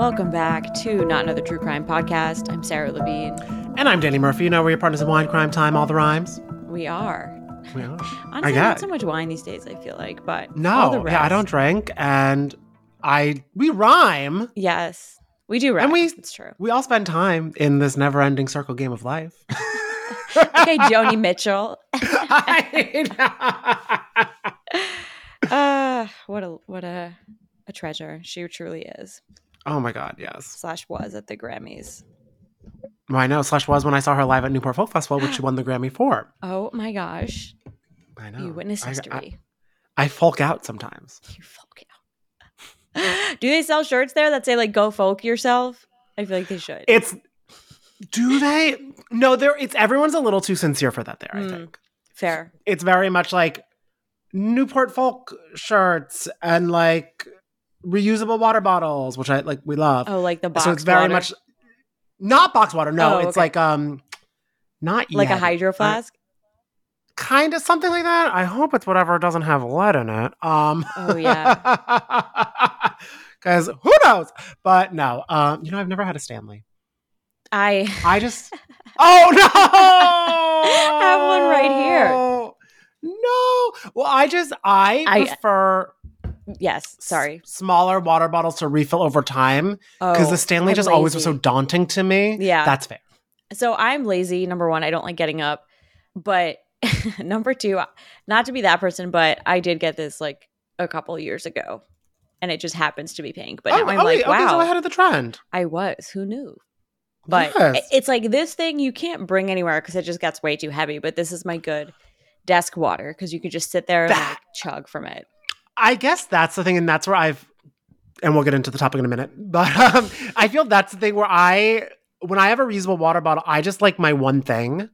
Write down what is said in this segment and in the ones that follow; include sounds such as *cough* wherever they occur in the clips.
Welcome back to Not Another True Crime Podcast. I'm Sara Levine. And I'm Danny Murphy. You know, we're your partners in wine, crime, time, all the rhymes. We are. We are. Honestly, got- not so much wine these days, I feel like, but all the No, yeah, I don't drink, and I we rhyme. Yes, we do rhyme. And we- It's true. We all spend time in this never-ending circle game of life. *laughs* Okay, Joni Mitchell. *laughs* *laughs* uh, what a what a a treasure she truly is. Oh my god, yes. Slash was at the Grammys. Well, I know. Slash was when I saw her live at Newport Folk Festival, which she won the Grammy *gasps* for. Oh my gosh, I know. you witness I- history. I, I folk out sometimes. you folk out. *laughs* do they sell shirts there that say like "Go folk yourself"? I feel like they should. It's do they? No, there. It's everyone's a little too sincere for that. There, I Mm. think Fair. it's very much like Newport folk shirts and like reusable water bottles, which I like. We love. Oh, like the box. so it's very water? much not box water. No, Oh, it's okay. like um, not like a hydro flask. kind of something like that. I hope it's whatever doesn't have lead in it. Um, Oh, yeah. *laughs* because who knows? But no, um, you know, I've never had a Stanley. I I just, *laughs* oh no, I have one right here. No, well, I just I, I- prefer yes. Sorry. s- smaller water bottles to refill over time because Oh, the Stanley I'm just always was so daunting to me. Yeah. that's fair. So I'm lazy. Number one, I don't like getting up. But *laughs* number two, not to be that person, but I did get this like a couple years ago, and it just happens to be pink. But now oh, I'm oh, like, wait, wow, okay, so ahead of the trend. I was. Who knew? But Yes. it's like this thing you can't bring anywhere because it just gets way too heavy. But this is my good desk water because you could just sit there and like chug from it. I guess that's the thing, and that's where I've, and we'll get into the topic in a minute. *laughs* But um, I feel that's the thing where I, when I have a reusable water bottle, I just like my one thing.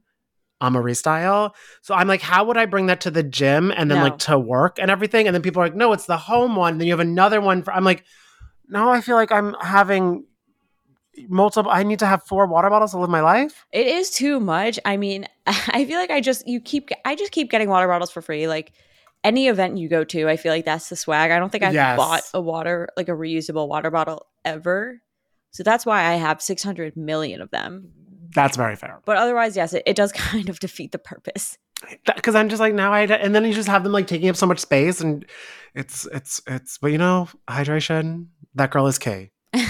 I'm a restyle. So I'm like, how would I bring that to the gym and then No. like to work and everything? And then people are like, no, it's the home one. And then you have another one for, I'm like, no, I feel like I'm having multiple, I need to have four water bottles to live my life. It is too much. I mean, *laughs* I feel like I just you keep I just keep getting water bottles for free. Like any event you go to, I feel like that's the swag. I don't think I've Yes. bought a water like a reusable water bottle ever. So that's why I have 600 million of them. That's very fair. But otherwise, yes, it, it does *laughs* kind of defeat the purpose. Because I'm just like, now I, and then you just have them like taking up so much space and it's, it's, it's, but you know, hydration, that girl is K. *laughs*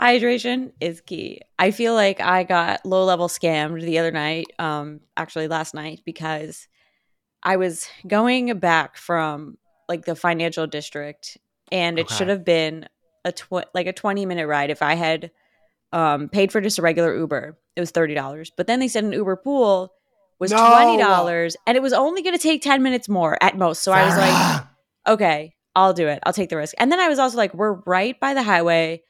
Hydration is key. I feel like I got low level scammed the other night, um, actually last night, because I was going back from like the financial district, and it Okay. should have been a tw- like a twenty minute ride if I had um, paid for just a regular Uber. It was thirty dollars, but then they said an Uber pool was No! twenty dollars, and it was only going to take ten minutes more at most. So I was like, *sighs* okay, I'll do it. I'll take the risk. And then I was also like, we're right by the highway.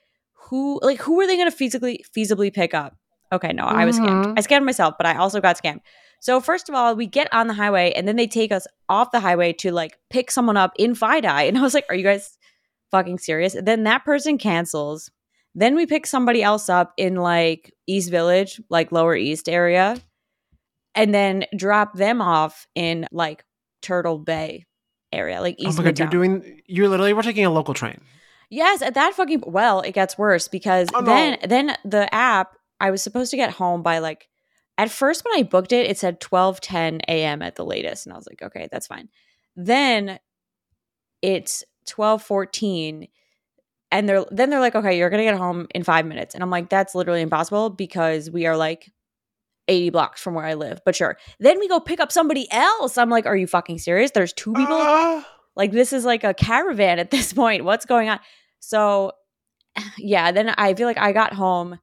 Who like who are they going to feasibly feasibly pick up? Okay, no, I was scammed. Mhm. I scammed myself, but I also got scammed. So first of all, we get on the highway and then they take us off the highway to like pick someone up in FiDi. And I was like, are you guys fucking serious? Then that person cancels. Then we pick somebody else up in like East Village, like Lower East area, and then drop them off in like Turtle Bay area, like East. Oh East my god, you're doing, you're literally, we're taking a local train. Yes, at that fucking well, it gets worse because Oh, no. then then the app I was supposed to get home by like at first when I booked it, it said twelve ten a.m. at the latest, and I was like, okay, that's fine. Then it's twelve fourteen, and they're then they're like, okay, you're gonna get home in five minutes, and I'm like, that's literally impossible because we are like. 80 blocks from where I live, but sure. Then we go pick up somebody else. I'm like, are you fucking serious? There's two people Ah. like this is like a caravan at this *laughs* point. What's going on? So *sighs* yeah, then I feel like I got home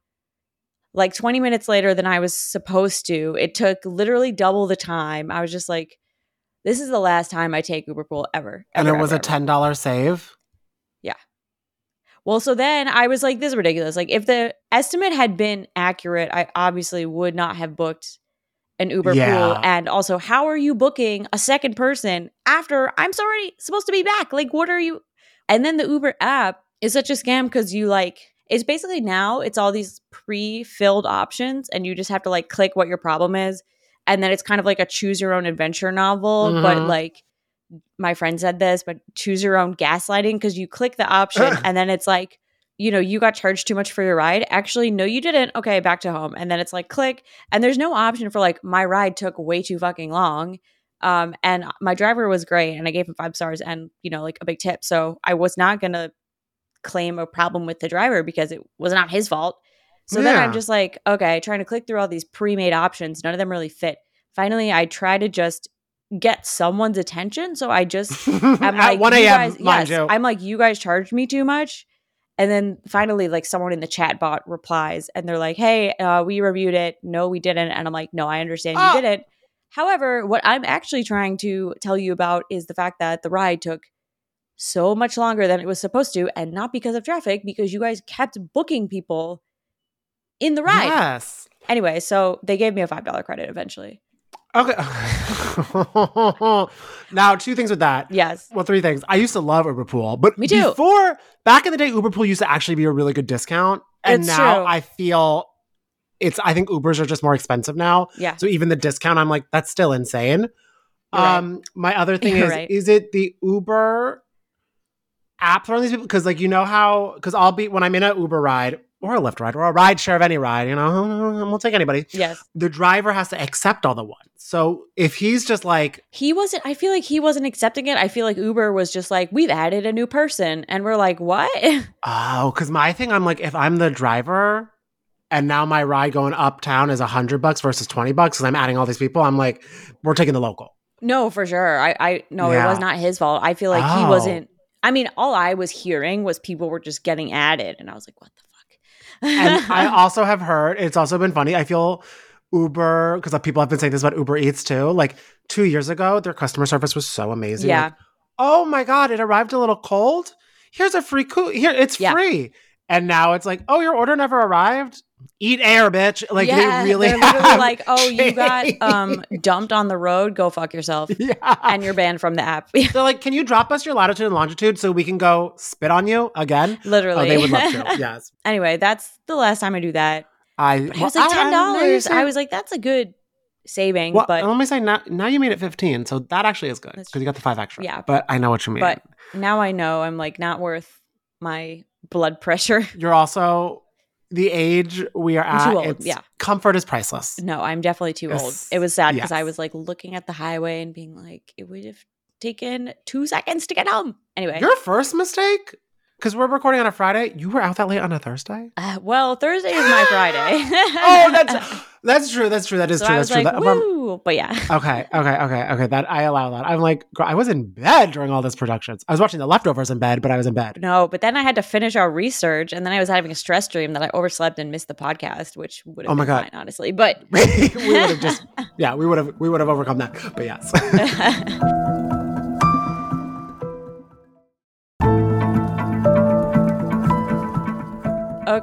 like 20 minutes later than I was supposed to. It took literally double the time. I was just like, this is the last time I take Uber Pool ever. and it was ever, a ten dollar save. Yeah. Well, so then I was like, this is ridiculous. Like, if the estimate had been accurate, I obviously would not have booked an Uber Yeah. pool. And also, how are you booking a second person after I'm already supposed to be back? Like, what are you? And then the Uber app is such a scam because you like, it's basically now it's all these pre filled options, and you just have to like click what your problem is. And then it's kind of like a choose your own adventure novel, but Mhm. like, my friend said this, but choose your own gaslighting because you click the option *laughs* and then it's like, you know, you got charged too much for your ride. Actually, no, you didn't. Okay, back to home. And then it's like click, and there's no option for like my ride took way too fucking long. Um, and my driver was great, and I gave him five stars and you know like a big tip. So I was not gonna claim a problem with the driver because it was not his fault. So then I'm just like, okay, trying to click through all these pre-made options. None of them really fit. Finally, I try to just get someone's attention. So I just *laughs* I'm At like, one you a.m. guys- yes, you. I'm like, you guys charged me too much. And then finally, like someone in the chat bot replies and they're like, hey, uh, we reviewed it. No, we didn't. And I'm like, no, I understand you Oh. didn't. However, what I'm actually trying to tell you about is the fact that the ride took so much longer than it was supposed to, and not because of traffic, because you guys kept booking people in the ride. Yes. Anyway, so they gave me a $5 credit eventually. Okay. *laughs* now, two things with that. Yes. Well, three things. I used to love Uber Pool, but Me too. before back in the day, Uber Pool used to actually be a really good discount, and It's now true. I feel it's. I think Ubers are just more expensive now. Yeah. So even the discount, I'm like, that's still insane. Right. Um, my other *laughs* thing You're is, right. is it the Uber app throwing these people? Because like you know how, because I'll be when I'm in a Uber ride or a Lyft ride or a ride share of any ride, you know, *laughs* we'll take anybody. Yes. The driver has to accept all the ones. So if he's just like, he wasn't i feel like he wasn't accepting it i feel like uber was just like we've added a new person and we're like what *laughs* oh, because my thing, I'm like, if I'm the driver. And now my ride going uptown is a hundred bucks versus twenty bucks because I'm adding all these people. I'm like, we're taking the local. no for sure i i no it was not his fault i feel like he Oh. wasn't i mean all i was hearing was people were just getting added and i was like what the fuck and I *laughs* also have heard it's also been funny. I feel Uber because people have been saying this about Uber Eats too. Like two years ago, their customer service was so amazing. yeah Like, oh my god, it arrived a little cold. Here's a free coo. Here, it's Yeah. free. And now it's like, oh, your order never arrived. Eat air, bitch. Like yeah, they really they're literally have like oh you got um dumped on the road go fuck yourself *laughs* yeah. and you're banned from the app *laughs* They're like, can you drop us your latitude and longitude so we can go spit on you again? literally Oh, they would love to. *laughs* Yes. anyway that's the last time i do that I, But it was like ten dollars i I was like that's a good saving Well, but let me say now, now you made it 15, so that actually is good because you got the five extra. Yeah. But I know what you mean. but now I know I'm like not worth my blood pressure. you're also the age we are at. old, it's- yeah. Comfort is priceless. No, I'm definitely too old. It was sad because I was like looking at the highway and being like, it would have taken two seconds to get home. Anyway, Your first mistake, because we're recording on a Friday, you were out that late on a Thursday? uh, well, Thursday is my *laughs* Friday. *laughs* oh, that's that's true. That's true. That is so true. That's was true. like, That- um. But yeah, *laughs* okay, okay, okay, okay. That I allow that. I'm like, girl, I was in bed during all this productions. I was watching the leftovers in bed, but I was in bed. no. But then I had to finish our research, and then I was having a stress dream that I overslept and missed the podcast, which would have Oh my been God. fine, honestly. But we would have just, yeah, we would have, we would have overcome that. But yes.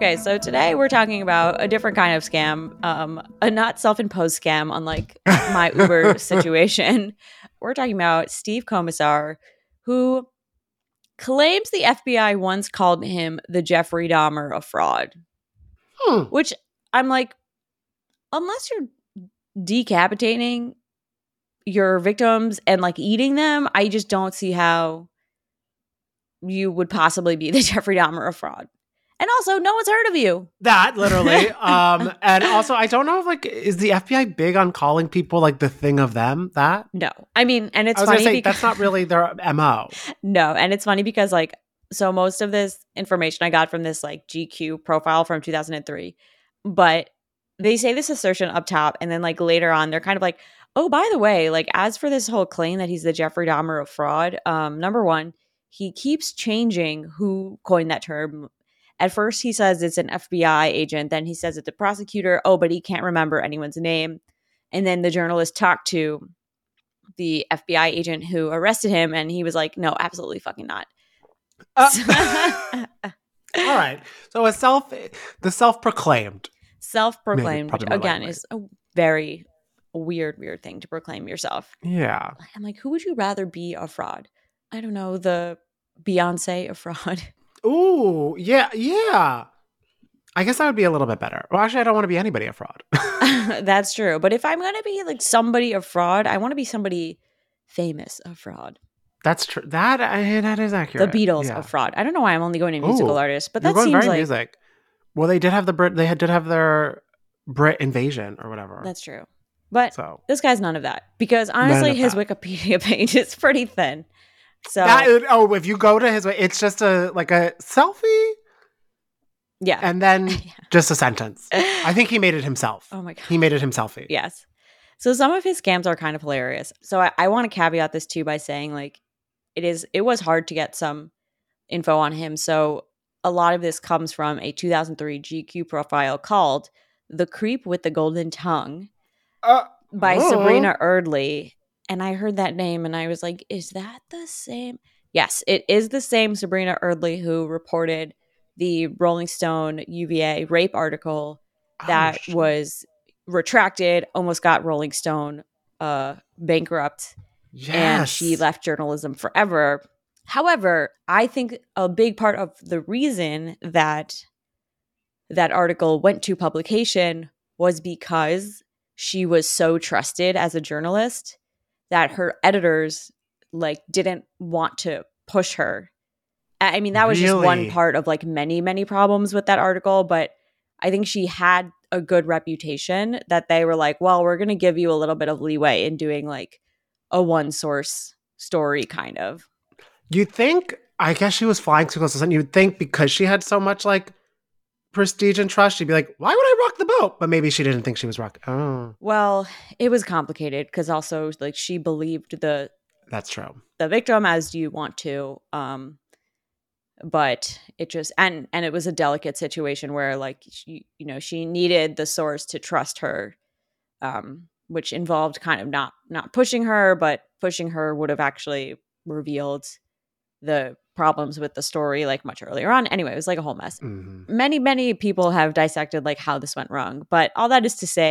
Okay, so today we're talking about a different kind of scam, um, a not self-imposed scam, unlike my Uber *laughs* situation. We're talking about Steve Comisar, who claims the FBI once called him the Jeffrey Dahmer of fraud. Hmm. Which I'm like, unless you're decapitating your victims and like eating them, I just don't see how you would possibly be the *laughs* Jeffrey Dahmer of fraud. And also, no one's heard of you. That literally. *laughs* um, and also, I don't know if like is the FBI big on calling people like the thing of them. That No, I mean, and it's I was funny say because that's not really their mo. *laughs* no, and it's funny because like so most of this information I got from this like GQ profile from 2003, but they say this assertion up top, and then like later on, they're kind of like, oh, by the way, like as for this whole claim that he's the Jeffrey Dahmer of fraud, um, number one, he keeps changing who coined that term. At first, he says it's an FBI agent. Then he says it's a prosecutor. Oh, but he can't remember anyone's name. And then the journalist talked to the FBI agent who arrested him, and he was like, "No, absolutely fucking not." Uh, *laughs* *laughs* all right. So a self, the self-proclaimed. Self-proclaimed, which again is a very weird, weird thing to proclaim yourself. Yeah. I'm like, who would you rather be a fraud? I don't know, the Beyonce a fraud. *laughs* Ooh, yeah, yeah. I guess that would be a little bit better. Well, actually, I don't want to be anybody a fraud. *laughs* *laughs* That's true. But if I'm gonna be like somebody a fraud, I want to be somebody famous a fraud. That's true. That I, that is accurate. The. Beatles Yeah. a fraud. I don't know why I'm only going to musical Ooh, artists, but that going seems very like music. Well, they did have the Brit. They had, did have their Brit invasion or whatever. that's true. But so. this guy's none of that because honestly, his that. Wikipedia *laughs* page is pretty thin. So That oh, if you go to his, it's just a like a selfie yeah, and then *laughs* Yeah. just a sentence. I think he made it himself. oh my god. He made it himself. Yes. So some of his scams are kind of hilarious. So I, I want to caveat this too by saying like it is it was hard to get some info on him. So a lot of this comes from a 2003 GQ profile called "The Creep with the Golden Tongue" Uh, by Oh. Sabrina Erdely. And I heard that name and I was like, is that the same? Yes, it is the same Sabrina Erdely who reported the Rolling Stone UVA rape article that oh, was retracted, almost got Rolling Stone uh, bankrupt, and she left journalism forever. However, I think a big part of the reason that that article went to publication was because she was so trusted as a journalist that her editors like didn't want to push her. I mean, that was just one part of like many, many problems with that article, but I think she had a good reputation that they were like, well, we're going to give you a little bit of leeway in doing like a one source story kind of. You think? I guess she was flying too close to the sun. You'd think because she had so much like prestige and trust, she'd be like, "Why would I rock the boat?" But maybe she didn't think she was rock. Oh, Well, it was complicated because also like she believed the that's true. the victim as you want to um but it just and and it was a delicate situation where like she you know she needed the source to trust her um which involved kind of not not pushing her but pushing her would have actually revealed the problems with the story like much earlier on. Anyway it was like a whole mess. Mhm. many many people have dissected like how this went wrong but all that is to say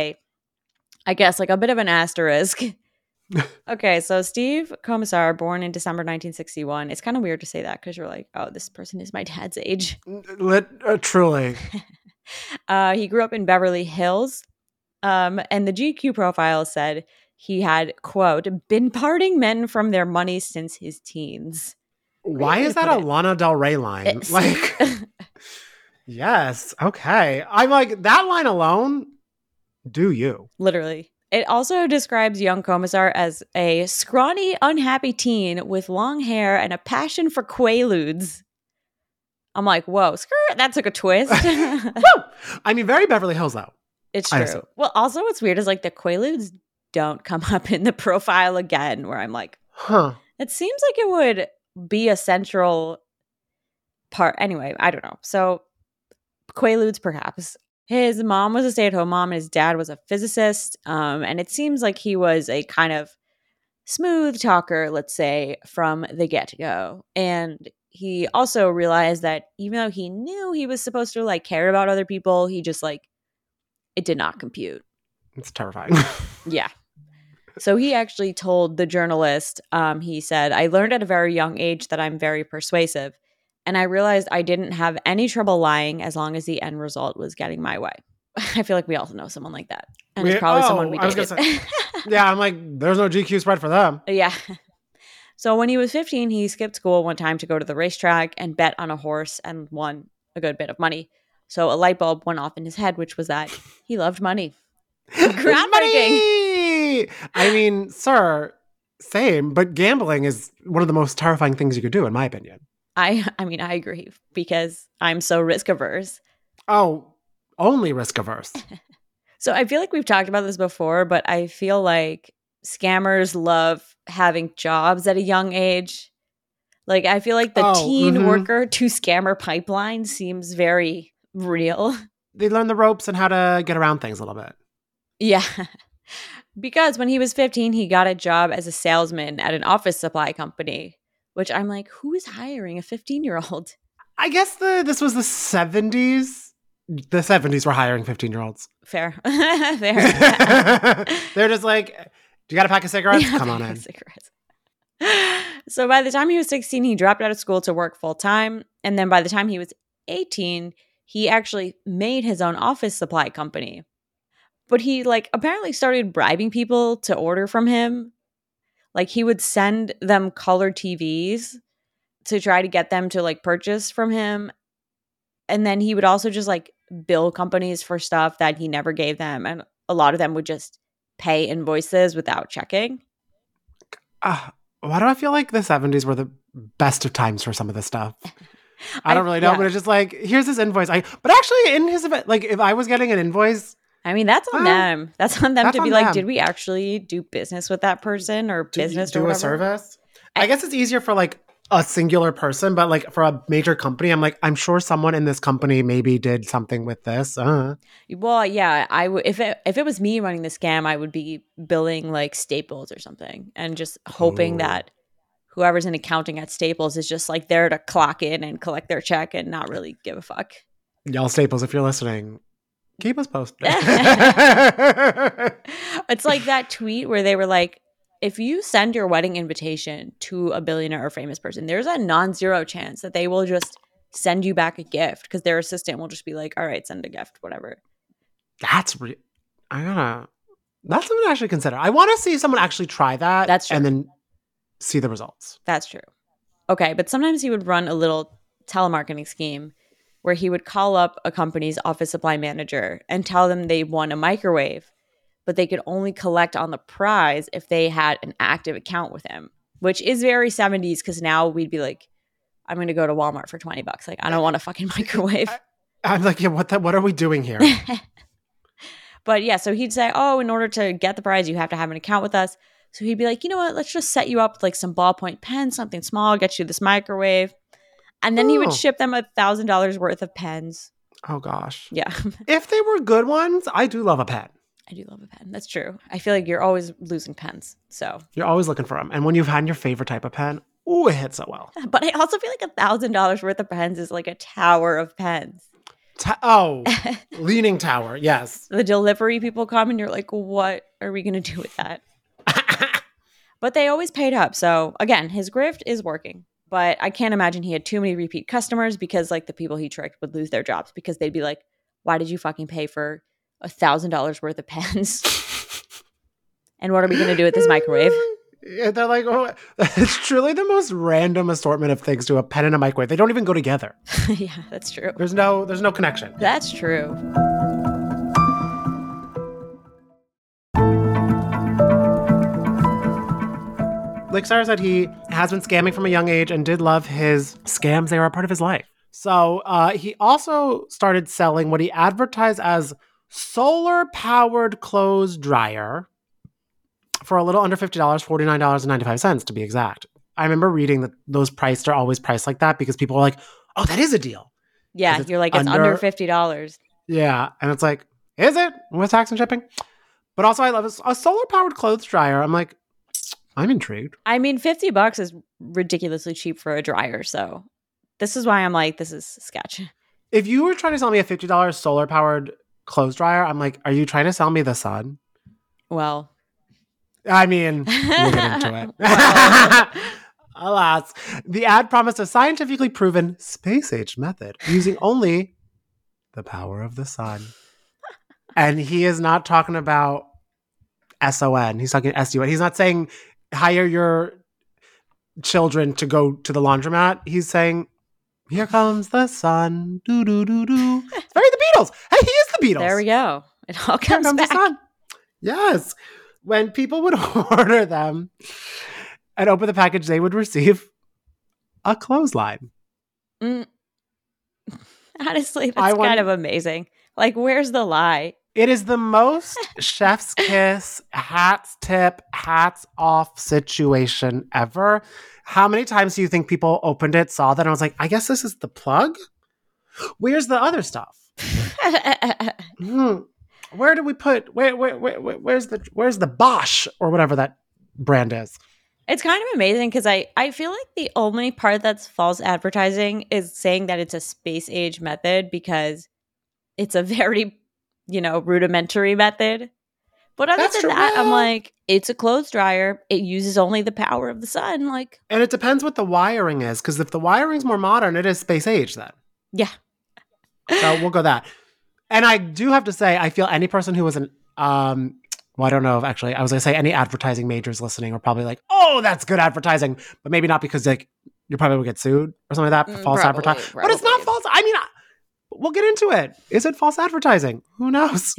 i guess like a bit of an asterisk. *laughs* Okay so steve Comisar born in december 1961 it's kind of weird to say that because you're like oh this person is my dad's age. *laughs* Lit, uh, truly. *laughs* uh, he grew up in beverly hills um, and the gq profile said he had quote been parting men from their money since his teens Why is that a it. Lana Del Rey line? It's- Like, *laughs* yes, okay. I'm like that line alone. Do you? Literally. It also describes young Comisar as a scrawny, unhappy teen with long hair and a passion for quaaludes. I'm like, whoa, skirt, that took a twist. *laughs* *laughs* I mean, very Beverly Hills though. it's true. Well, also what's weird is like the quaaludes don't come up in the profile again, where I'm like, Huh. it seems like it would be a central part. Anyway, I don't know. So, Quaaludes, perhaps. His mom was a stay at home mom, and his dad was a physicist. Um, and it seems like he was a kind of smooth talker, let's say, from the get go. And he also realized that even though he knew he was supposed to like care about other people, he just like, it did not compute. It's terrifying. Yeah. So he actually told the journalist, um, he said, I learned at a very young age that I'm very persuasive. And I realized I didn't have any trouble lying as long as the end result was getting my way. *laughs* I feel like we also know someone like that. And it's probably oh, someone we dated. gonna *laughs* yeah, I'm like, there's no GQ spread for them. *laughs* yeah. So when he was 15, he skipped school one time to go to the racetrack and bet on a horse and won a good bit of money. So a light bulb went off in his head, which was that he loved money. Groundbreaking. Money! I mean, sir, same, but gambling is one of the most terrifying things you could do, in my opinion. I I mean, I agree because I'm so risk averse. Oh, only risk averse. *laughs* So I feel like we've talked about this before, but I feel like scammers love having jobs at a young age. Like I feel like the Oh, teen mhm. worker to scammer pipeline seems very real. They learn the ropes and how to get around things a little bit. Yeah. *laughs* because when he was 15, he got a job as a salesman at an office supply company, which I'm like, who is hiring a 15 year old? I guess the this was the 70s. The 70s were hiring 15 year olds. Fair. *laughs* Fair. *laughs* *laughs* They're just like, do you got a pack of cigarettes? Yeah, Come on in. cigarettes. So by the time he was 16, he dropped out of school to work full time. And then by the time he was 18, he actually made his own office supply company. But he like apparently started bribing people to order from him. Like he would send them color TVs to try to get them to like purchase from him. And then he would also just like bill companies for stuff that he never gave them. And a lot of them would just pay invoices without checking. Ah, why do I feel like the 70s were the best of times for some of this stuff? I *laughs* I- don't really know, yeah. but it's just like, here's this invoice. I but actually in his event, like if I was getting an invoice, I mean, that's on Uh, them. That's on them that's to be like, them. did we actually do business with that person or business do or a service. I guess it's easier for like a singular person, but like for a major company, I'm like, I'm sure someone in this company maybe did something with this. Uh. Well, yeah, I would if it if it was me running the scam, I would be billing like Staples or something, and just hoping Ooh. that whoever's in accounting at Staples is just like there to clock in and collect their check and not really give a fuck. Y'all Staples, if you're listening, keep us posted. *laughs* It's like that tweet where they were like, if you send your wedding invitation to a billionaire or famous person, there's a non-zero chance that they will just send you back a gift because their assistant will just be like, all right, send a gift, whatever. That's re- I gotta. That's something to actually consider. I want to see someone actually try that. That's true. and then see the results. That's true. Okay, but sometimes he would run a little telemarketing scheme where he would call up a company's office supply manager and tell them they won a microwave, but they could only collect on the prize if they had an active account with him, which is very 70s because now we'd be like, I'm going to go to Walmart for 20 bucks. Like, I don't want a fucking *laughs* microwave. I'm like, yeah, what the, what are we doing here? *laughs* but yeah, so he'd say, Oh, in order to get the prize, you have to have an account with us. So he'd be like, You know what? Let's just set you up with like some ballpoint pen, something small, get you this microwave. And then he would Oh. ship them a thousand dollars worth of pens. oh gosh. Yeah, *laughs* If they were good ones, I do love a pen. I do love a pen. That's true. I feel like you're always losing pens. So, You're always looking for them, and when you've had your favorite type of pen, ooh, it hits so well. *laughs* but I also feel like a thousand dollars worth of pens is like a tower of pens. Ta- oh, *laughs* leaning tower. Yes. The delivery people come and you're like, What are we going to do with that? but they always paid up. So again, his grift is working. But I can't imagine he had too many repeat customers because like the people he tricked would lose their jobs because they'd be like, "Why did you fucking pay for a thousand dollars worth of pens? *laughs* and what are we gonna do with this microwave?" Yeah, they're like, oh, *laughs* it's truly the most random assortment of things to a pen and a microwave. They don't even go together. *laughs* yeah, that's true. There's no, there's no connection. That's true. Like Sara said, he has been scamming from a young age and did love his scams. They were a part of his life. So uh, he also started selling what he advertised as solar powered clothes dryer for a little under $50, $49.95 to be exact. I remember reading that those priced are always priced like that because people are like, oh, that is a deal. Yeah, you're like it's under- under fifty dollars. Yeah. And it's like, is it with tax and shipping? But also, I love a, a solar powered clothes dryer. I'm like, I'm intrigued. I mean, fifty bucks is ridiculously cheap for a dryer. So this is why I'm like, this is sketch. *laughs* If you were trying to sell me a $50 solar powered clothes dryer, I'm like, are you trying to sell me the sun? Well, I mean, *laughs* we'll get into it. Well. *laughs* Alas, the ad promised a scientifically proven space age method using only the power of the sun. And he is not talking about SON. He's talking SUN. He's not saying hire your children to go to the laundromat. He's saying, here comes the sun. Do, do, do, do. It's *laughs* very the Beatles. Hey, he is the Beatles. there we go. It all comes comes back. the sun. Yes. When people would *laughs* order them and open the package, they would receive a clothesline. Mm. *laughs* Honestly, I that's want- kind of amazing. Like, where's the lie? It is the most *laughs* chef's kiss, hats tip, hats off situation ever. How many times do you think people opened it, saw that, and was like, I guess this is the plug? Where's the other stuff? *laughs* Hmm. Where do we put where, where, where- where's the where's the Bosch or whatever that brand is? It's kind of amazing because I, I feel like the only part that's false advertising is saying that it's a space age method because it's a very, you know, rudimentary method. But other That's than true. that, I'm like, it's a clothes dryer. It uses only the power of the sun. Like, And it depends what the wiring is, because if the wiring's more modern, it is space age then. yeah. So we'll go that. And I do have to say, I feel any person who was an um well, I don't know if actually I was gonna say any advertising majors listening are probably like, oh, that's good advertising, but maybe not because like you probably would get sued or something like that for Mm, false advertising. But it's not false. I mean, I, we'll get into it. Is it false advertising? Who knows?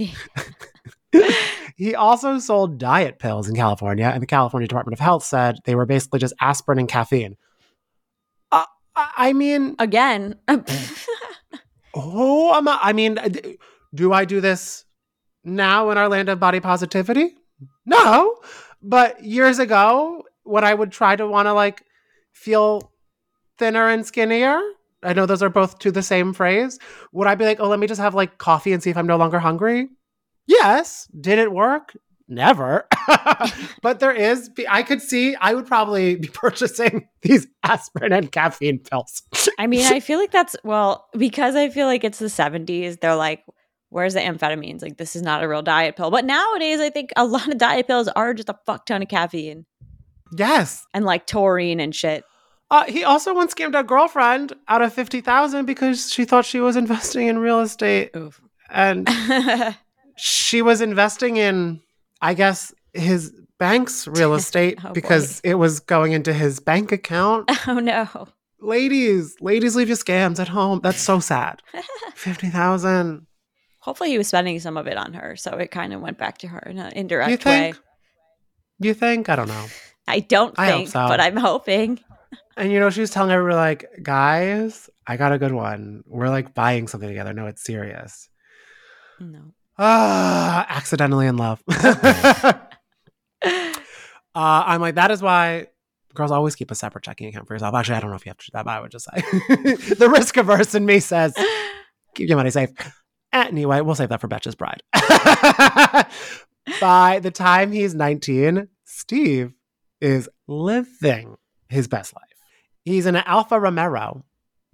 *laughs* he also sold diet pills in California, and the California Department of Health said they were basically just aspirin and caffeine. Uh, I mean, Again. Oh, I'm a, I mean, do I do this now in our land of body positivity? No. But years ago, when I would try to want to like feel thinner and skinnier, I know those are both to the same phrase. Would I be like, oh, let me just have like coffee and see if I'm no longer hungry? Yes. Did it work? Never. *laughs* but there is, I could see, I would probably be *laughs* purchasing these aspirin and caffeine pills. I mean, *laughs* I feel like that's, well, because I feel like it's the 70s, they're like, where's the amphetamines? Like, this is not a real diet pill. But nowadays, I think a lot of diet pills are just a fuck ton of caffeine yes. and like taurine and shit. Uh, he also once scammed a girlfriend out of fifty thousand because she thought she was investing in real estate, Oof. and *laughs* she was investing in, I guess, his bank's real *laughs* estate Oh, boy. because it was going into his bank account. *laughs* oh, no. ladies, ladies, leave your scams at home. That's so sad. Fifty thousand. Hopefully, he was spending some of it on her. So it kind of went back to her in an indirect You think? way. You think? I don't know. I don't I think, so. but I'm hoping. And you know, she was telling everyone, like, guys, I got a good one. We're like buying something together. No, it's serious. No. Ah, accidentally in love. *laughs* uh, I'm like, that is why girls always keep a separate checking account for yourself. Actually, I don't know if you have to do that, but I would just say *laughs* the risk averse in me says *laughs* keep your money safe. Anyway, we'll save that for Betch's bride. By the time he's 19, Steve is living his best life. He's in an Alfa Romero,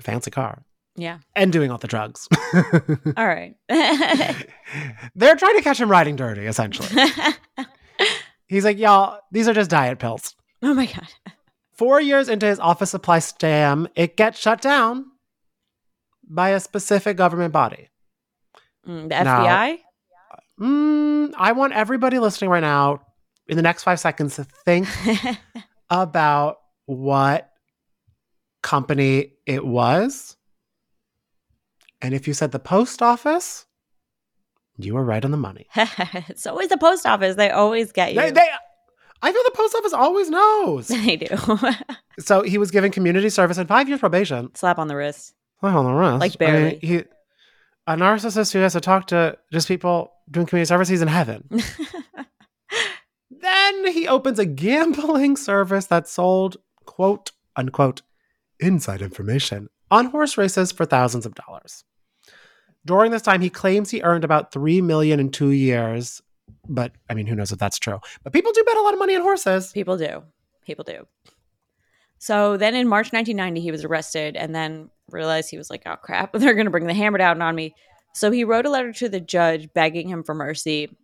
fancy car, yeah. and doing all the drugs. *laughs* *laughs* All right. *laughs* They're trying to catch him riding dirty, essentially. He's like, y'all, these are just diet pills. oh my God. Four years into his office supply scam, it gets shut down by a specific government body. Mm, the No. FBI? Mm, I want everybody listening right now, in the next five seconds, to think about what company it was. And if you said the post office, you were right on the money. *laughs* it's always the post office. They always get you. They, they, I feel the post office always knows. *laughs* They do. *laughs* So he was given community service and five years probation. Slap on the wrist. Well, on the wrist. Like, I mean, barely. he, a narcissist who has to talk to just people doing community service, he's in heaven. then he opens a gambling service that sold quote unquote inside information on horse races for thousands of dollars. During this time, he claims he earned about three million in two years. But I mean, who knows if that's true? But people do bet a lot of money on horses. People do. People do. So then in March 1990, he was arrested and then realized he was like, oh crap, *laughs* they're going to bring the hammer down on me. So he wrote a letter to the judge begging him for mercy.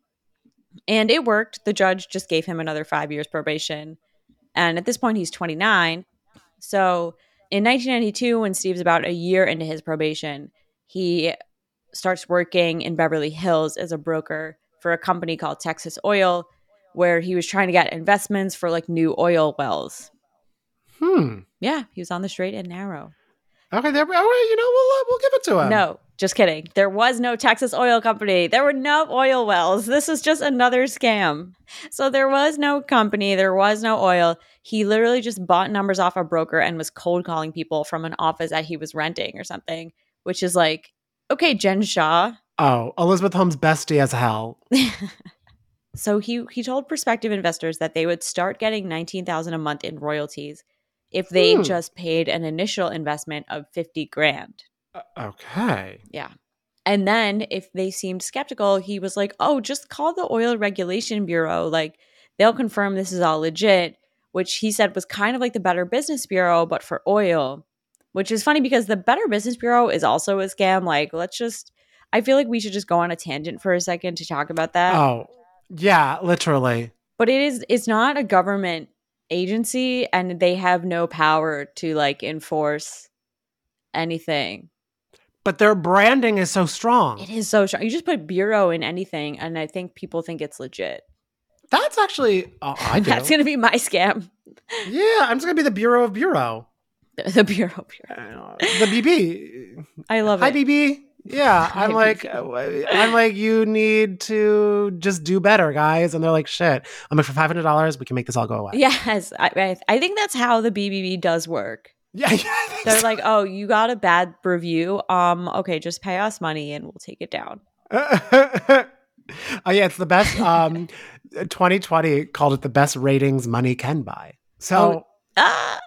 And it worked. The judge just gave him another five years probation. And at this point, he's 29. So in 1992, when Steve's about a year into his probation, he starts working in Beverly Hills as a broker for a company called Texas Oil, where he was trying to get investments for like new oil wells. Hmm. Yeah, he was on the straight and narrow. Okay, there. All right, you know, we'll uh, we'll give it to him. No, just kidding. There was no Texas Oil Company. There were no oil wells. This was just another scam. So there was no company. There was no oil. He literally just bought numbers off a broker and was cold calling people from an office that he was renting or something, which is like, okay, Jen Shah, Oh, Elizabeth Holmes bestie as hell. *laughs* so he he told prospective investors that they would start getting 19,000 a month in royalties if they Hmm. just paid an initial investment of 50 grand. Uh, Okay. Yeah. And then if they seemed skeptical, he was like, "Oh, just call the Oil Regulation Bureau. Like they'll confirm this is all legit." Which he said was kind of like the Better Business Bureau but for oil. Which is funny because the Better Business Bureau is also a scam. Like, let's just I feel like we should just go on a tangent for a second to talk about that. Oh, yeah, literally. But it is it's not a government agency and they have no power to like enforce anything. But their branding is so strong. It is so strong. You just put bureau in anything, and I think people think it's legit. That's actually, oh, I *laughs* do. That's gonna be my scam. yeah, I'm just to be the Bureau of Bureau. The, *laughs* the bureau, bureau. Uh, the BB. I love Hi, it. BB. Yeah, I'm like, uh, I'm like, you need to just do better, guys. And they're like, shit. I'm like, for five hundred dollars, we can make this all go away. Yes, I, I, I think that's how the BBB does work. Yeah. *laughs* yeah They're like, oh, you got a bad review. Um, okay, just pay us money and we'll take it down. *laughs* oh yeah, it's the best. Um, *laughs* 2020 called it the best ratings money can buy. So, Ah,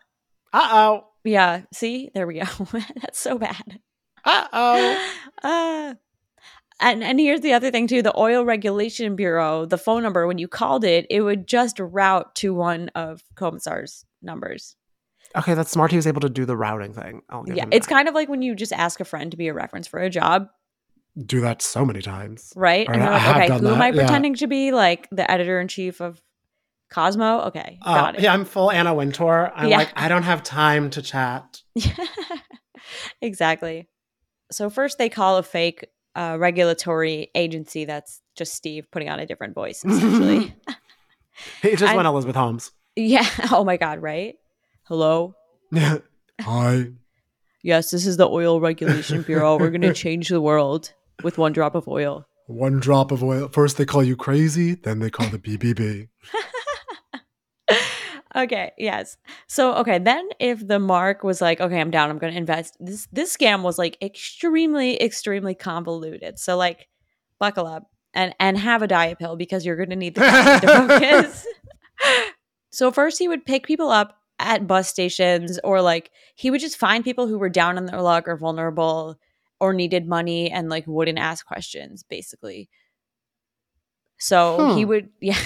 uh oh, yeah. See, there we go. that's so bad. uh oh. Uh, and and here's the other thing too: the Oil Regulation Bureau, the phone number when you called it, it would just route to one of Comisar's numbers. Okay, that's smart. He was able to do the routing thing. Yeah, it's kind of like when you just ask a friend to be a reference for a job, do that so many times. right? Or And you're I like, okay, who am I that, yeah. pretending to be? Like the editor in chief of Cosmo? Okay, Uh, got it. yeah, I'm full Anna Wintour. I'm Yeah. like, I don't have time to chat. *laughs* exactly. So first they call a fake uh, regulatory agency that's just Steve putting on a different voice, essentially. *laughs* He just *laughs* I- went Elizabeth Holmes. yeah. Oh my God, right? Hello? *laughs* Hi. Yes, this is the Oil Regulation Bureau. We're going *laughs* to change the world with one drop of oil. One drop of oil. First they call you crazy, then they call the BBB. *laughs* okay, yes. So, okay, then if the mark was like, okay, I'm down, I'm going to invest. This this scam was like extremely extremely convoluted. So like buckle up and and have a diet pill because you're going to need the to focus. so first he would pick people up at bus stations or like he would just find people who were down on their luck or vulnerable or needed money and like wouldn't ask questions basically. So he Hmm. would *laughs* yeah.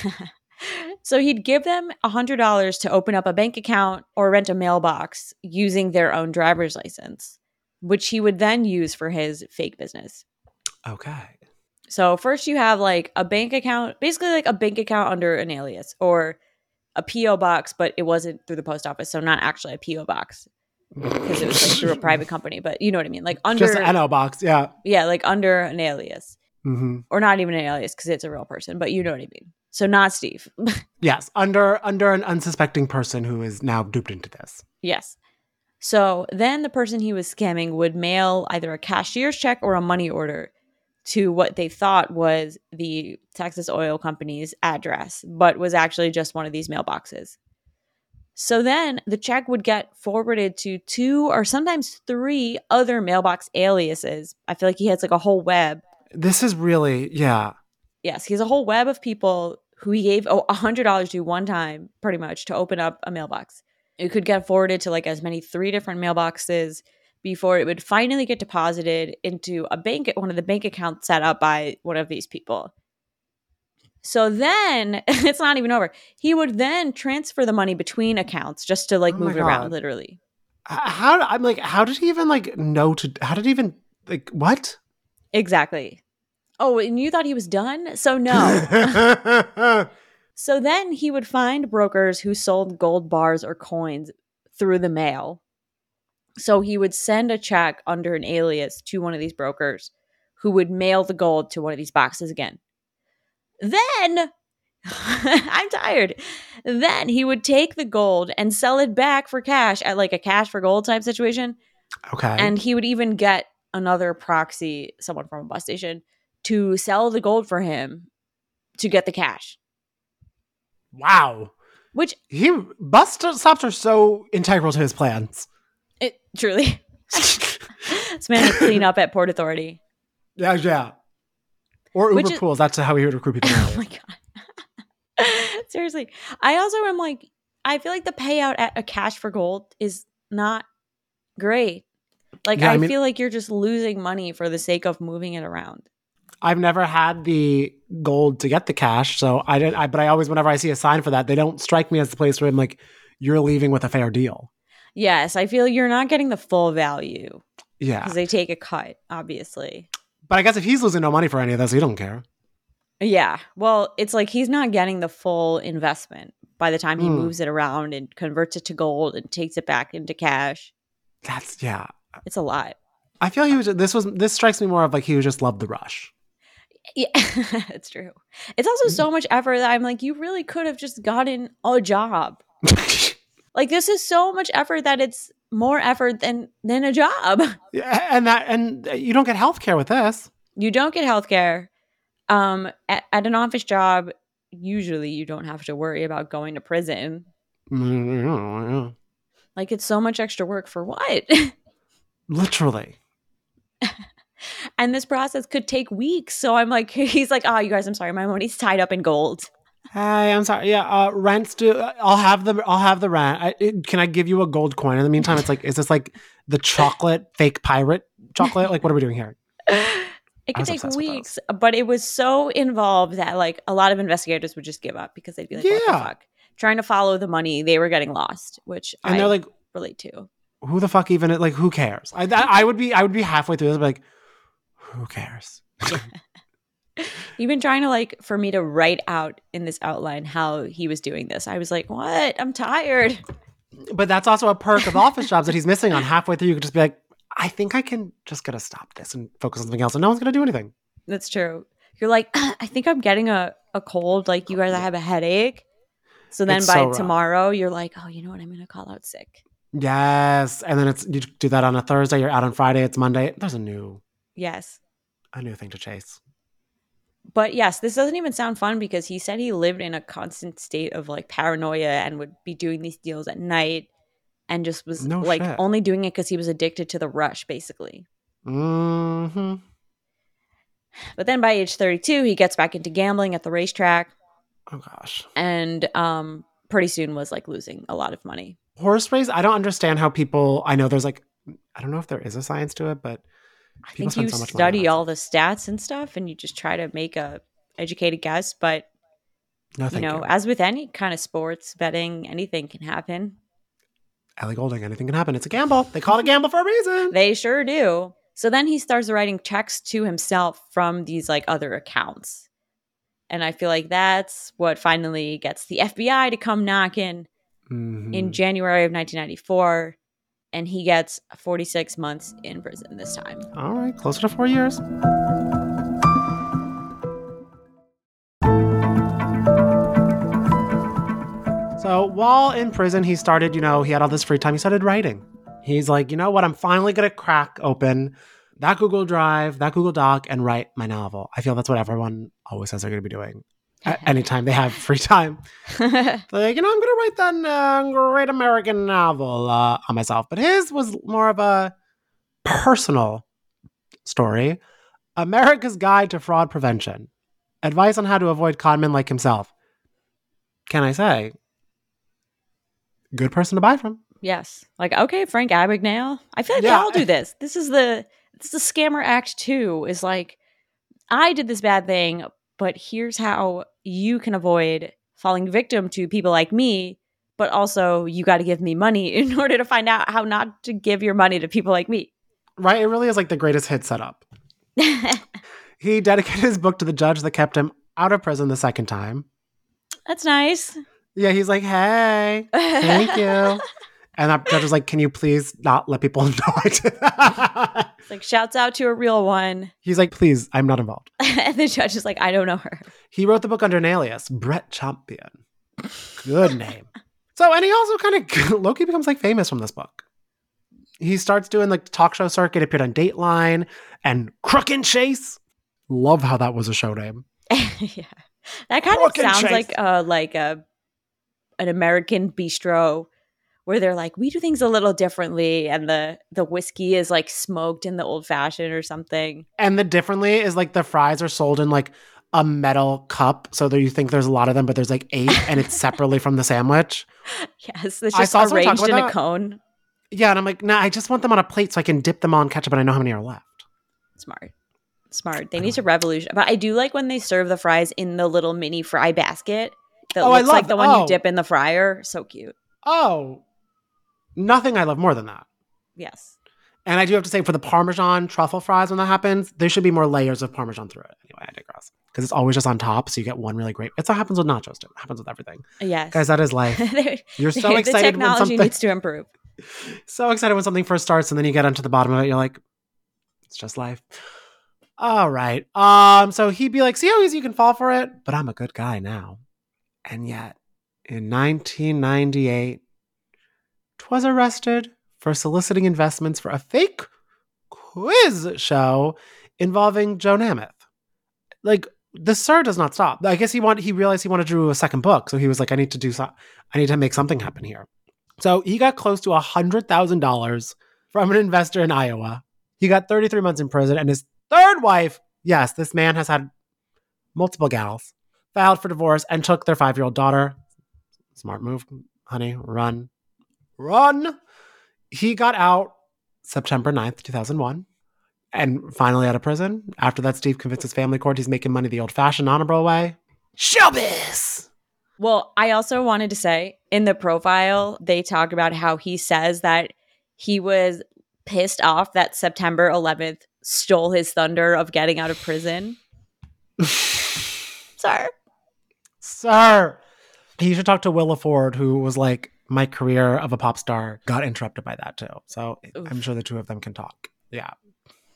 So he'd give them a hundred dollars to open up a bank account or rent a mailbox using their own driver's license, which he would then use for his fake business. Okay. So first you have like a bank account, basically like a bank account under an alias or a PO box, but it wasn't through the post office, so not actually a PO box because it was like through a *laughs* private company. But you know what I mean, like under Just an NO box, yeah. yeah, like under an alias hmm or not even an alias because it's a real person, but you know what I mean. So not Steve. *laughs* Yes, under under an unsuspecting person who is now duped into this. Yes. So then the person he was scamming would mail either a cashier's check or a money order to what they thought was the Texas Oil Company's address, but was actually just one of these mailboxes. So then the check would get forwarded to two or sometimes three other mailbox aliases. I feel like he has like a whole web. This is really, yeah. Yes, he has a whole web of people who he gave oh, $100 to one time, pretty much, to open up a mailbox. It could get forwarded to like as many three different mailboxes before it would finally get deposited into a bank, one of the bank accounts set up by one of these people. So then *laughs* it's not even over. He would then transfer the money between accounts just to like Oh move it around, literally. How I'm like, how did he even like know to? How did he even like what? Exactly. Oh, and you thought he was done? So no. *laughs* So then he would find brokers who sold gold bars or coins through the mail. So he would send a check under an alias to one of these brokers who would mail the gold to one of these boxes again. Then *laughs* I'm tired. Then he would take the gold and sell it back for cash at like a cash for gold type situation. okay. And he would even get another proxy, someone from a bus station, to sell the gold for him to get the cash. wow. Which He bus stops are so integral to his plans. It truly. *laughs* this man would clean up at Port Authority. Yeah, yeah. Or Uber is- pools. That's how we would recruit people. *laughs* Oh my god. *laughs* Seriously. I also am like I feel like the payout at a cash for gold is not great. Like Yeah, I, I mean- feel like you're just losing money for the sake of moving it around. I've never had the gold to get the cash, so I didn't. I, but I always, whenever I see a sign for that, they don't strike me as the place where I'm like, you're leaving with a fair deal. Yes, I feel you're not getting the full value Yeah, because they take a cut, obviously. but I guess if he's losing no money for any of this, he don't care. Yeah. Well, it's like he's not getting the full investment by the time he Hmm. moves it around and converts it to gold and takes it back into cash. That's yeah. It's a lot. I feel he was. This was. This strikes me more of like he was just loved the rush. Yeah, *laughs* it's true. It's also so much effort that I'm like, you really could have just gotten a job. *laughs* Like this is so much effort that it's more effort than than a job. *laughs* yeah, and that and you don't get health care with this. You don't get health care. Um, at, at an office job, usually you don't have to worry about going to prison. Mm, Like it's so much extra work for what? *laughs* Literally. and this process could take weeks. So I'm like, *laughs* he's like, oh, you guys, I'm sorry, my money's tied up in gold. Hey, I'm sorry. Yeah, uh, rents do. I'll have the. I'll have the rent. I, it, can I give you a gold coin? In the meantime, it's like, is this like the chocolate fake pirate chocolate? Like, what are we doing here? *laughs* It could take obsessed with those. weeks, but it was so involved that like a lot of investigators would just give up because they'd be like, what Yeah. the fuck? Trying to follow the money, they were getting lost, which And I they're like, relate to. who the fuck even? Like, who cares? I, I would be. I would be halfway through this, like, who cares? *laughs* *laughs* Even trying to like for me to write out in this outline how he was doing this, I was like, what? I'm tired. but that's also a perk of office jobs that he's missing on halfway through. You could just be like, I think I can just gotta stop this and focus on something else, and no one's gonna do anything. That's true. You're like, I think I'm getting a, a cold. Like you guys, I have a headache. So then It's by so rough. tomorrow, you're like, oh, you know what? I'm going to call out sick. Yes, and then it's you do that on a Thursday. You're out on Friday. It's Monday. There's a new Yes. a new thing to chase. But yes, this doesn't even sound fun because he said he lived in a constant state of like paranoia and would be doing these deals at night and just was No like shit. only doing it because he was addicted to the rush, basically. hmm But then by age 32, he gets back into gambling at the racetrack Oh gosh, and um, pretty soon was like losing a lot of money. horse race. I don't understand how people. I know there's like, I don't know if there is a science to it, but I People think you so much money on study all the stats and stuff and you just try to make a educated guess. But, no, you know, you. as with any kind of sports, betting, anything can happen. Ellie Goulding, anything can happen. It's a gamble. They call it a gamble for a reason. They sure do. So then he starts writing checks to himself from these like other accounts. And I feel like that's what finally gets the FBI to come knocking Mhm. in January of 1994. And he gets 46 months in prison this time. All right, closer to four years. So while in prison, he started, you know, he had all this free time. He started writing. He's like, you know what? I'm finally going to crack open that Google Drive, that Google Doc, and write my novel. I feel that's what everyone always says they're going to be doing *laughs* anytime they have free time. *laughs* Like, you know, I'm going to write that uh, great American novel uh, on myself. But his was more of a personal story America's Guide to Fraud Prevention. Advice on how to avoid conmen like himself. Can I say? Good person to buy from. yes. Like, okay, Frank Abagnale. I feel like Yeah. they all do this. This is the this is the scammer act two is like, I did this bad thing, but here's how you can avoid falling victim to people like me. But also, you got to give me money *laughs* in order to find out how not to give your money to people like me. Right? It really is like the greatest hit setup. *laughs* He dedicated his book to the judge that kept him out of prison the second time. That's nice. Yeah, he's like, hey, thank you. *laughs* And that judge was like, can you please not let people *laughs* know I did that? It's like shouts out to a real one. He's like, please, I'm not involved. *laughs* and the judge is like, I don't know her. He wrote the book under an alias, Brett Champion. Good name. So, and he also kind of, *laughs* Loki becomes like famous from this book. He starts doing like talk show circuit, appeared on Dateline and Crook and Chase. Love how that was a show name. yeah. That kind of Crook and sounds like uh like a an American bistro where they're like, we do things a little differently, and the the whiskey is like smoked in the old fashioned or something. And the differently is like the fries are sold in like a metal cup, so that you think there's a lot of them, but there's like eight, and it's *laughs* separately from the sandwich. Yes, it's I just arranged in about a cone. Yeah, and I'm like, nah, I just want them on a plate so I can dip them all in ketchup, and I know how many are left. Smart. Smart. They need to revolution. But I do like when they serve the fries in the little mini fry basket that Oh, I looks like the one oh. you dip in the fryer. So cute. Oh, nothing I love more than that. Yes. And I do have to say, for the Parmesan truffle fries, when that happens, there should be more layers of Parmesan through it. Anyway, I digress. Because it's always just on top, so you get one really great. It's what happens with nachos too. It happens with everything. Yes. Guys, that is life. *laughs* You're so the excited when technology something needs to improve. *laughs* so excited when something first starts, and then you get onto the bottom of it, you're like, it's just life. All right. Um, so he'd be like, see how easy you can fall for it? But I'm a good guy now. And yet, in 1998, was arrested for soliciting investments for a fake quiz show involving Joe Namath. Like the sir does not stop. I guess he wanted he realized he wanted to do a second book, so he was like, I need to do so I need to make something happen here. So he got close to a hundred thousand dollars from an investor in Iowa. He got 33 months in prison, and his third wife, yes, this man has had multiple gals, filed for divorce and took their five-year-old daughter. Smart move, honey. Run. Run. He got out September 9th, 2001, and finally out of prison. After that, Steve convinced his family court he's making money the old fashioned, honorable way. Showbiz! Well, I also wanted to say in the profile, they talk about how he says that he was pissed off that September 11th stole his thunder of getting out of prison. *laughs* Sir. Sir. He should talk to Willa Ford, who was like, my career of a pop star got interrupted by that too. So I'm sure the two of them can talk. Yeah.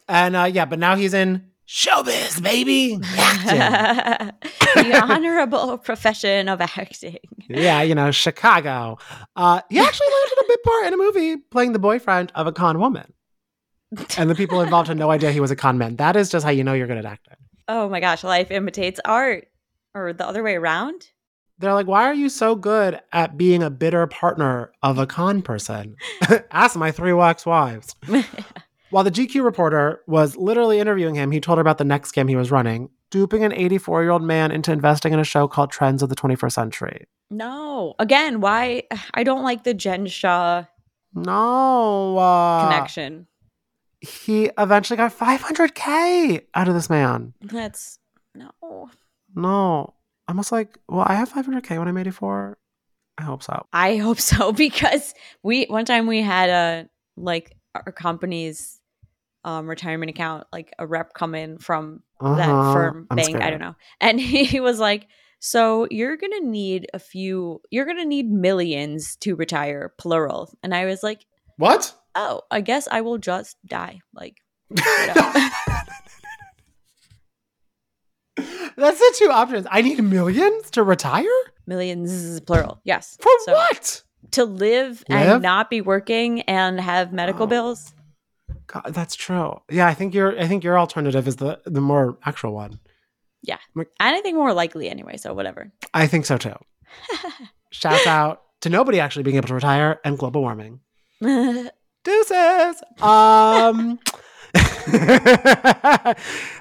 And uh, yeah, but now he's in showbiz, baby. Acting. *laughs* the honorable profession of acting. yeah, you know, Chicago. Uh, he actually landed a bit part in a movie playing the boyfriend of a con woman. And the people involved had no idea he was a con man. That is just how you know you're good at acting. Oh my gosh, life imitates art. Or the other way around? They're like, why are you so good at being a bitter partner of a con person? *laughs* Ask my three wax wives. *laughs* While the GQ reporter was literally interviewing him, he told her about the next scam he was running, duping an 84 year old man into investing in a show called Trends of the 21st Century. no. Again, why I don't like the Jen Shah No. Uh, connection. He eventually got 500K out of this man. That's no. No. I was like, well, I have 500K when I'm 84. I hope so. I hope so *laughs* because we one time we had a like our company's um retirement account, like a rep come in from that Uh-huh. firm I'm bank, I don't know. And *laughs* he was like, So you're gonna need a few you're gonna need millions to retire, plural. And I was like, What? Oh, I guess I will just die. Like *laughs* straight up. That's the two options. I need millions to retire? millions is plural. Yes. For So, what? To live, Live? and not be working and have medical Oh. bills. God, that's true. Yeah, I think your I think your alternative is the the more actual one. Yeah, anything more likely anyway, so whatever. I think so too. *laughs* Shouts out to nobody actually being able to retire and global warming. *laughs* Deuces. Um *laughs*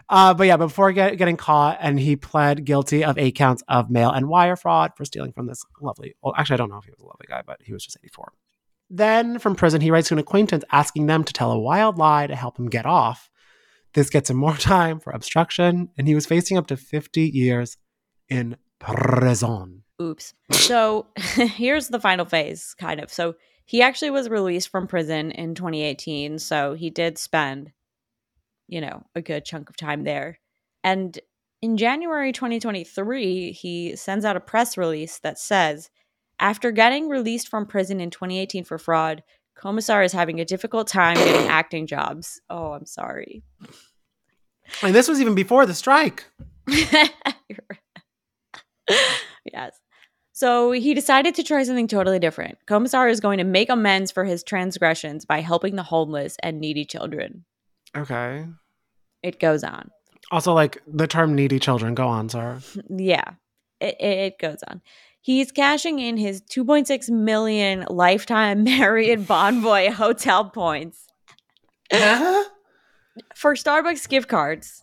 uh, but yeah, before get, getting caught, and he pled guilty of eight counts of mail and wire fraud for stealing from this lovely. Well, actually, I don't know if he was a lovely guy, but he was just 84. Then from prison, he writes to an acquaintance asking them to tell a wild lie to help him get off. This gets him more *laughs* time for obstruction, and he was facing up to 50 years in prison. Oops. So *laughs* here's the final phase, kind of. So he actually was released from prison in 2018. So he did spend, you know, a good chunk of time there. And in January 2023, he sends out a press release that says after getting released from prison in 2018 for fraud, Comisar is having a difficult time getting acting jobs. Oh, I'm sorry. And this was even before the strike. *laughs* yes. So he decided to try something totally different. Comisar is going to make amends for his transgressions by helping the homeless and needy children. Okay. It goes on. Also, like the term needy children. Go on, sir. *laughs* Yeah, it, it, it goes on. He's cashing in his 2.6 million lifetime *laughs* Marriott Bonvoy *laughs* hotel points Huh? for Starbucks gift cards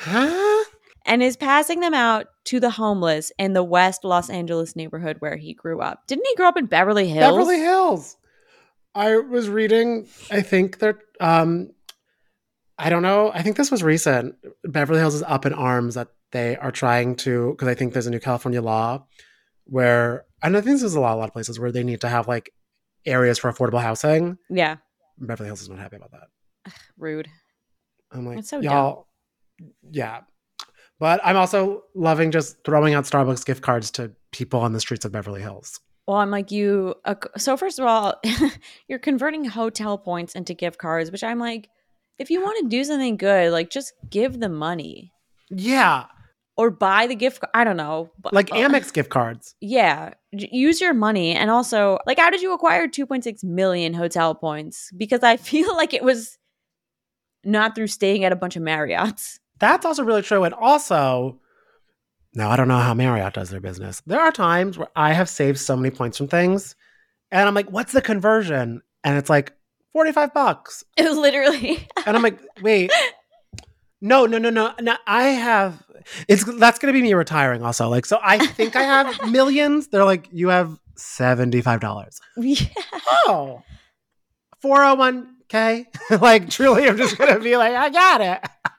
Huh? and is passing them out to the homeless in the West Los Angeles neighborhood where he grew up. Didn't he grow up in Beverly Hills? Beverly Hills. I was reading, I think that um I don't know. I think this was recent. Beverly Hills is up in arms that they are trying to because I think there's a new California law where and I think this is a lot, a lot of places where they need to have like areas for affordable housing. Yeah, Beverly Hills is not happy about that. rude. I'm like, That's so y'all, yeah. But I'm also loving just throwing out Starbucks gift cards to people on the streets of Beverly Hills. Well, I'm like you. Uh, so first of all, *laughs* you're converting hotel points into gift cards, which I'm like, if you want to do something good, like just give the money Yeah, or buy the gift. I don't know, like uh, Amex gift cards. Yeah, use your money, and also, like, how did you acquire 2.6 million hotel points? Because I *laughs* feel like it was not through staying at a bunch of Marriotts. That's also really true. And also, now I don't know how Marriott does their business. There are times where I have saved so many points from things, and I'm like, what's the conversion? And it's like 45 bucks. It was *laughs* literally. And I'm like, wait. No, no, no, no. No, I have it's that's gonna be me retiring also. Like, so I think I have *laughs* millions. They're like, you have $75. yeah. Oh. 401k. *laughs* like truly, I'm just gonna be like, I got it.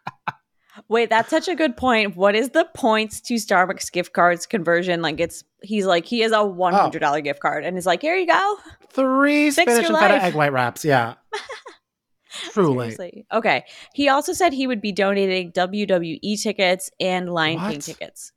Wait, that's such a good point. What is the points to Starbucks gift cards conversion? Like, it's he's like he has a oh. one hundred dollar gift card, and he's like, here you go. Three Fix spinach and feta egg white wraps. Yeah. *laughs* Truly. Seriously. Okay. He also said he would be donating WWE tickets and Lion King tickets.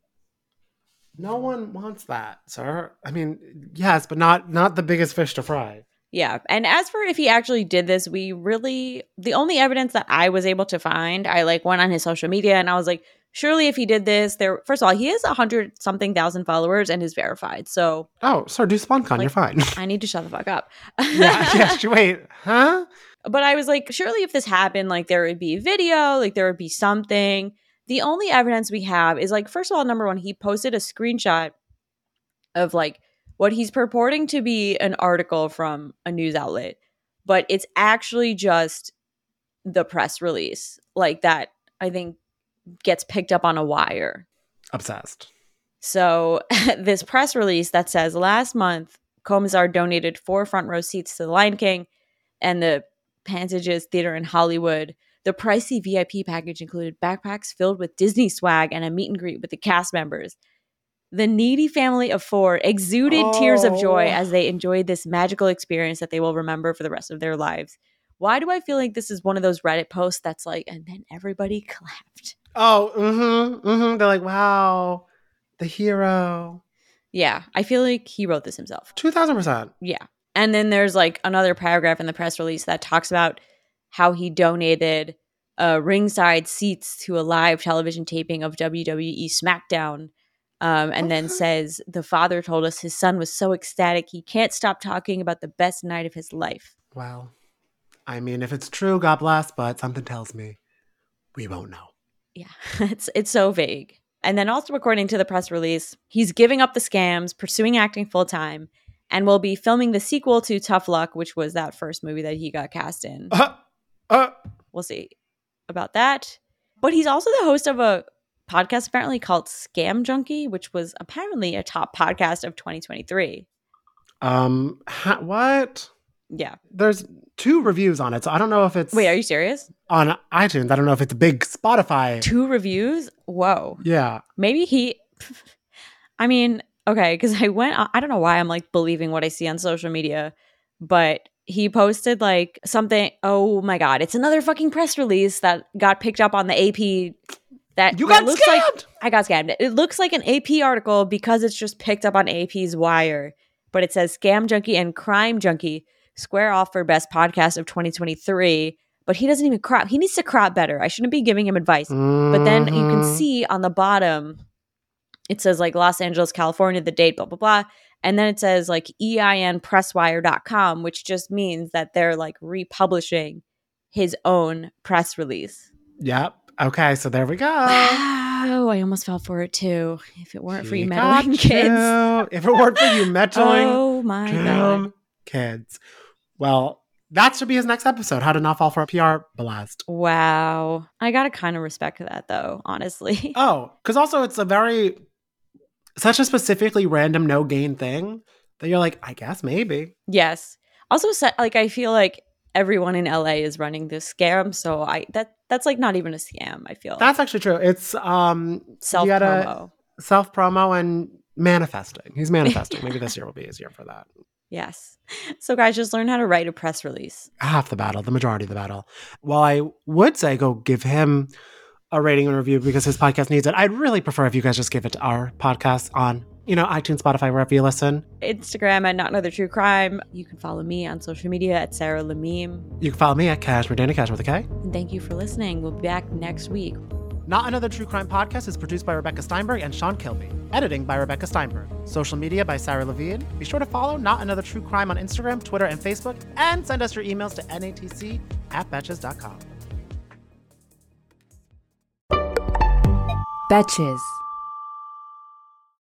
No one wants that, sir. I mean, yes, but not not the biggest fish to fry. Yeah. And as for if he actually did this, we really, the only evidence that I was able to find, I like went on his social media and I was like, surely if he did this, there, first of all, he has a hundred something thousand followers and is verified. So Oh, sir, do sponcon. Like- you're fine. I need to shut the fuck up. *laughs* yeah, yes. Wait, huh? but I was like, surely if this happened, like there would be a video, like there would be something. The only evidence we have is like, first of all, number one, he posted a screenshot of like what he's purporting to be an article from a news outlet, but it's actually just the press release, like that I think gets picked up on a wire. Obsessed. So *laughs* this press release that says last month Comisar donated four front row seats to the Lion King and the Pantages Theater in Hollywood. The pricey VIP package included backpacks filled with Disney swag and a meet and greet with the cast members. The needy family of four exuded tears of joy Oh. as they enjoyed this magical experience that they will remember for the rest of their lives. Why do I feel like this is one of those Reddit posts that's like, and then everybody *laughs* clapped? Oh, mm-hmm, mm-hmm. They're like, wow, the hero. Yeah, I feel like he wrote this himself. Two thousand percent. Yeah. And then there's like another paragraph in the press release that talks about how he donated uh, ringside seats to a live television taping of WWE SmackDown. Um, and then says the father told us his son was so ecstatic he can't stop talking about the best night of his life. Well, I mean, if it's true, God bless. But something tells me we won't know. Yeah, *laughs* it's it's so vague. And then also according to the press release, he's giving up the scams, pursuing acting full time, and will be filming the sequel to Tough Luck, which was that first movie that he got cast in. Uh, uh, we'll see about that. But he's also the host of a podcast apparently called Scam Junkie, which was apparently a top podcast of 2023. um, ha- what? Yeah. There's two reviews on it, so I don't know if it's Wait, are you serious? on iTunes. I don't know if it's a big Spotify. Two reviews? Whoa. Yeah. Maybe he. *laughs* I mean, okay, because I went. I don't know why I'm like believing what I see on social media, but he posted like something. Oh my god, it's another fucking press release that got picked up on the AP. That You that got looks scammed. like I got scammed. It looks like an AP article because it's just picked up on AP's wire, but it says Scam Junkie and Crime Junkie square off for best podcast of 2023. But he doesn't even crop. He needs to crop better. I shouldn't be giving him advice. But then you can Mhm. see on the bottom, it says like Los Angeles, California, the date, blah, blah, blah. And then it says like einpresswire.com, which just means that they're like republishing his own press release. Yep. Okay, so there we go. Oh, I almost fell for it too. If it weren't for you meddling kids. If it weren't for you meddling *laughs* Oh my god. kids. Well, that should be his next episode. How to not fall for a PR blast. Wow. I gotta kind of respect that though, honestly. *laughs* Oh, because also it's a very such a specifically random no gain thing that you're like, I guess maybe. yes. Also, like I feel like everyone in LA is running this scam, so I that that's like not even a scam. I feel That's actually true. It's um self promo, self promo and manifesting. He's manifesting. maybe this year will be easier for that. *laughs* Yes. So guys, just learn how to write a press release. half the battle, the majority of the battle. While I would say go give him a rating and review because his podcast needs it, I'd really prefer if you guys just give it to our podcast on, you know, iTunes, Spotify, wherever you listen. Instagram at not another true crime. You can follow me on social media at Sarah Lamim. You can follow me at Cashmere Dana Cash with a K. And thank you for listening. We'll be back next week. Not Another True Crime podcast is produced by Rebecca Steinberg and Sean Kilby. Editing by Rebecca Steinberg. Social media by Sarah Levine. Be sure to follow Not Another True Crime on Instagram, Twitter, and Facebook, and send us your emails to natc at betches.com. Betches.